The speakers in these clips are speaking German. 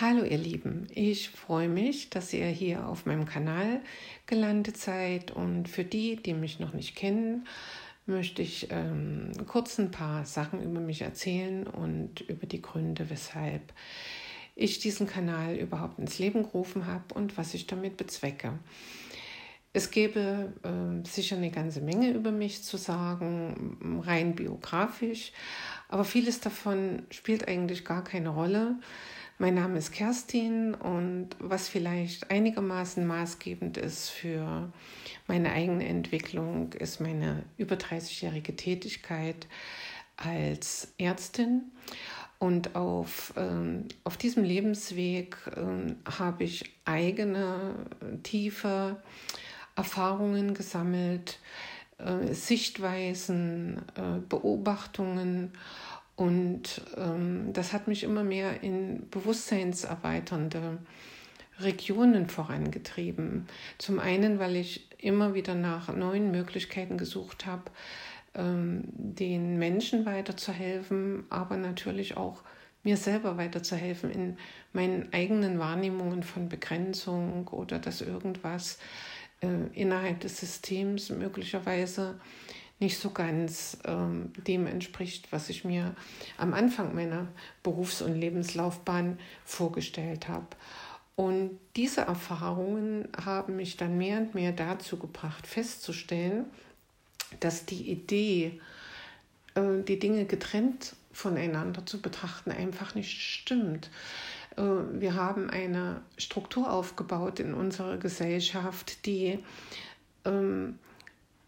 Hallo ihr Lieben, ich freue mich, dass ihr hier auf meinem Kanal gelandet seid. Und für die, die mich noch nicht kennen, möchte ich ähm, kurz ein paar Sachen über mich erzählen und über die Gründe, weshalb ich diesen Kanal überhaupt ins Leben gerufen habe und was ich damit bezwecke. Es gäbe äh, sicher eine ganze Menge über mich zu sagen, rein biografisch, aber vieles davon spielt eigentlich gar keine Rolle mein Name ist Kerstin und was vielleicht einigermaßen maßgebend ist für meine eigene Entwicklung, ist meine über 30-jährige Tätigkeit als Ärztin. Und auf, ähm, auf diesem Lebensweg ähm, habe ich eigene tiefe Erfahrungen gesammelt, äh, Sichtweisen, äh, Beobachtungen und ähm, das hat mich immer mehr in bewusstseinserweiternde Regionen vorangetrieben. Zum einen, weil ich immer wieder nach neuen Möglichkeiten gesucht habe, ähm, den Menschen weiterzuhelfen, aber natürlich auch mir selber weiterzuhelfen in meinen eigenen Wahrnehmungen von Begrenzung oder dass irgendwas äh, innerhalb des Systems möglicherweise nicht so ganz ähm, dem entspricht, was ich mir am Anfang meiner Berufs- und Lebenslaufbahn vorgestellt habe. Und diese Erfahrungen haben mich dann mehr und mehr dazu gebracht, festzustellen, dass die Idee, äh, die Dinge getrennt voneinander zu betrachten, einfach nicht stimmt. Äh, wir haben eine Struktur aufgebaut in unserer Gesellschaft, die ähm,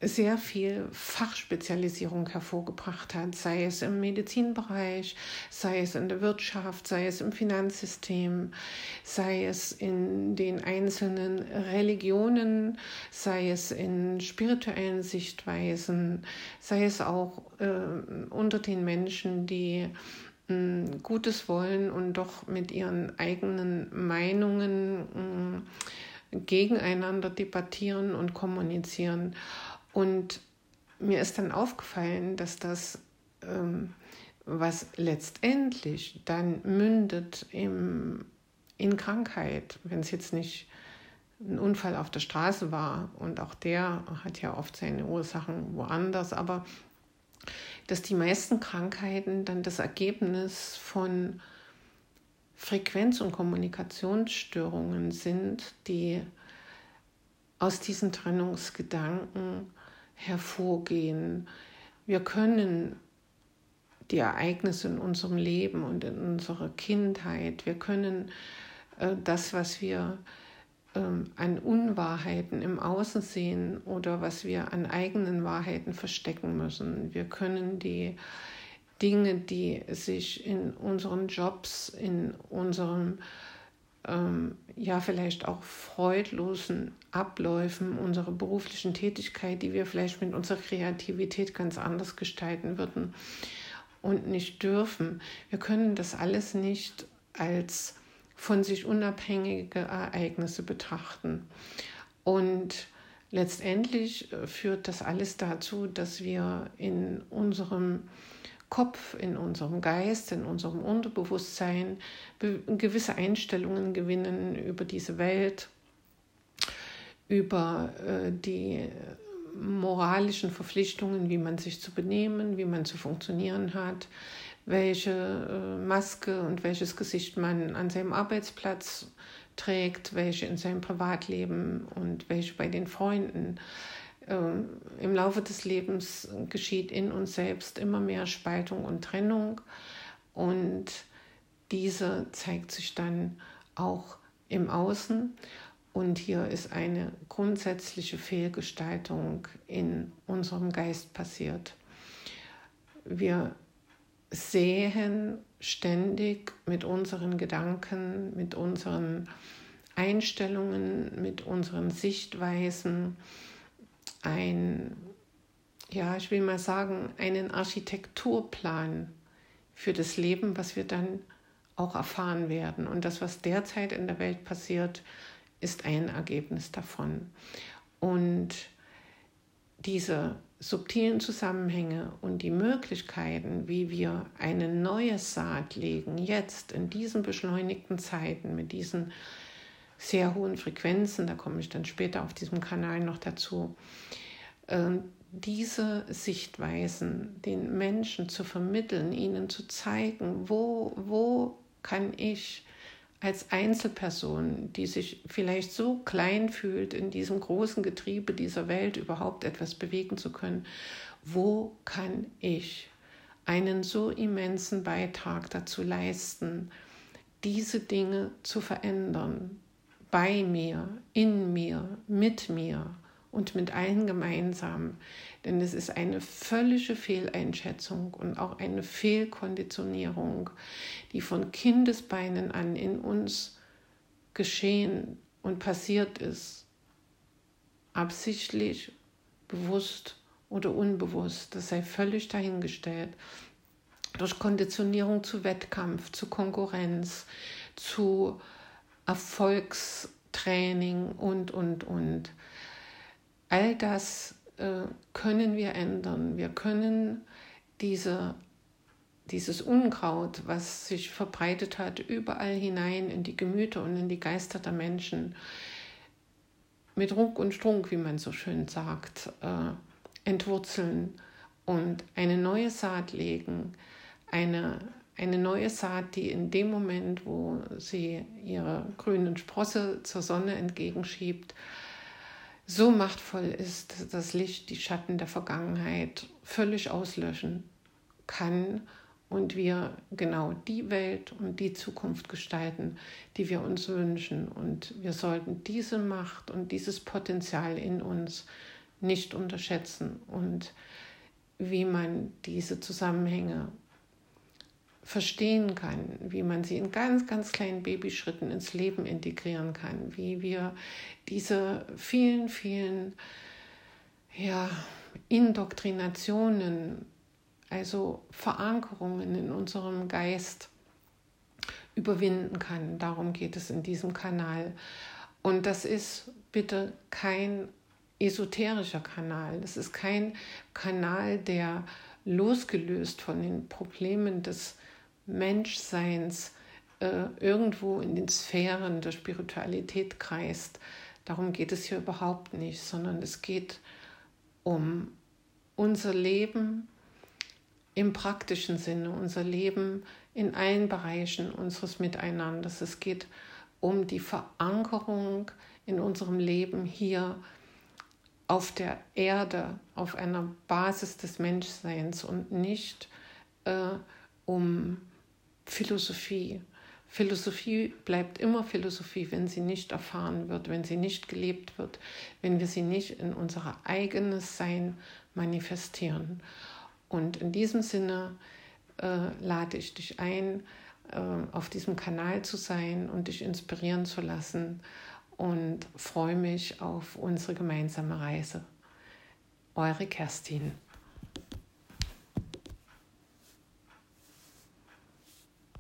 sehr viel Fachspezialisierung hervorgebracht hat, sei es im Medizinbereich, sei es in der Wirtschaft, sei es im Finanzsystem, sei es in den einzelnen Religionen, sei es in spirituellen Sichtweisen, sei es auch äh, unter den Menschen, die äh, Gutes wollen und doch mit ihren eigenen Meinungen äh, gegeneinander debattieren und kommunizieren. Und mir ist dann aufgefallen, dass das, ähm, was letztendlich dann mündet im, in Krankheit, wenn es jetzt nicht ein Unfall auf der Straße war, und auch der hat ja oft seine Ursachen woanders, aber dass die meisten Krankheiten dann das Ergebnis von Frequenz- und Kommunikationsstörungen sind, die aus diesen Trennungsgedanken hervorgehen. Wir können die Ereignisse in unserem Leben und in unserer Kindheit, wir können äh, das, was wir äh, an Unwahrheiten im Außen sehen oder was wir an eigenen Wahrheiten verstecken müssen. Wir können die Dinge, die sich in unseren Jobs, in unserem ähm, ja vielleicht auch freudlosen Abläufen unserer beruflichen Tätigkeit, die wir vielleicht mit unserer Kreativität ganz anders gestalten würden und nicht dürfen. Wir können das alles nicht als von sich unabhängige Ereignisse betrachten. Und letztendlich äh, führt das alles dazu, dass wir in unserem Kopf, in unserem Geist, in unserem Unterbewusstsein gewisse Einstellungen gewinnen über diese Welt, über äh, die moralischen Verpflichtungen, wie man sich zu benehmen, wie man zu funktionieren hat, welche äh, Maske und welches Gesicht man an seinem Arbeitsplatz trägt, welche in seinem Privatleben und welche bei den Freunden. Ähm, im Laufe des Lebens geschieht in uns selbst immer mehr Spaltung und Trennung und diese zeigt sich dann auch im Außen. Und hier ist eine grundsätzliche Fehlgestaltung in unserem Geist passiert. Wir sehen ständig mit unseren Gedanken, mit unseren Einstellungen, mit unseren Sichtweisen, ein, ja, ich will mal sagen, einen Architekturplan für das Leben, was wir dann auch erfahren werden. Und das, was derzeit in der Welt passiert, ist ein Ergebnis davon. Und diese subtilen Zusammenhänge und die Möglichkeiten, wie wir eine neue Saat legen, jetzt in diesen beschleunigten Zeiten mit diesen sehr hohen Frequenzen, da komme ich dann später auf diesem Kanal noch dazu, ähm, diese Sichtweisen den Menschen zu vermitteln, ihnen zu zeigen, wo, wo kann ich als Einzelperson, die sich vielleicht so klein fühlt, in diesem großen Getriebe dieser Welt überhaupt etwas bewegen zu können, wo kann ich einen so immensen Beitrag dazu leisten, diese Dinge zu verändern, bei mir, in mir, mit mir und mit allen gemeinsam. Denn es ist eine völlige Fehleinschätzung und auch eine Fehlkonditionierung, die von Kindesbeinen an in uns geschehen und passiert ist. Absichtlich, bewusst oder unbewusst, das sei völlig dahingestellt. Durch Konditionierung zu Wettkampf, zu Konkurrenz, zu Erfolgstraining und, und, und. All das äh, können wir ändern. Wir können diese, dieses Unkraut, was sich verbreitet hat, überall hinein in die Gemüter und in die Geister der Menschen, mit Ruck und Strunk, wie man so schön sagt, äh, entwurzeln und eine neue Saat legen, eine, eine neue Saat, die in dem Moment, wo sie ihre grünen Sprosse zur Sonne entgegenschiebt, so machtvoll ist, dass das Licht die Schatten der Vergangenheit völlig auslöschen kann und wir genau die Welt und die Zukunft gestalten, die wir uns wünschen. Und wir sollten diese Macht und dieses Potenzial in uns nicht unterschätzen und wie man diese Zusammenhänge verstehen kann, wie man sie in ganz, ganz kleinen Babyschritten ins Leben integrieren kann, wie wir diese vielen, vielen ja, Indoktrinationen, also Verankerungen in unserem Geist überwinden kann. Darum geht es in diesem Kanal. Und das ist bitte kein esoterischer Kanal. Das ist kein Kanal, der losgelöst von den Problemen des Menschseins äh, irgendwo in den Sphären der Spiritualität kreist. Darum geht es hier überhaupt nicht, sondern es geht um unser Leben im praktischen Sinne, unser Leben in allen Bereichen unseres Miteinanders. Es geht um die Verankerung in unserem Leben hier auf der Erde, auf einer Basis des Menschseins und nicht äh, um Philosophie. Philosophie bleibt immer Philosophie, wenn sie nicht erfahren wird, wenn sie nicht gelebt wird, wenn wir sie nicht in unser eigenes Sein manifestieren. Und in diesem Sinne äh, lade ich dich ein, äh, auf diesem Kanal zu sein und dich inspirieren zu lassen und freue mich auf unsere gemeinsame Reise. Eure Kerstin.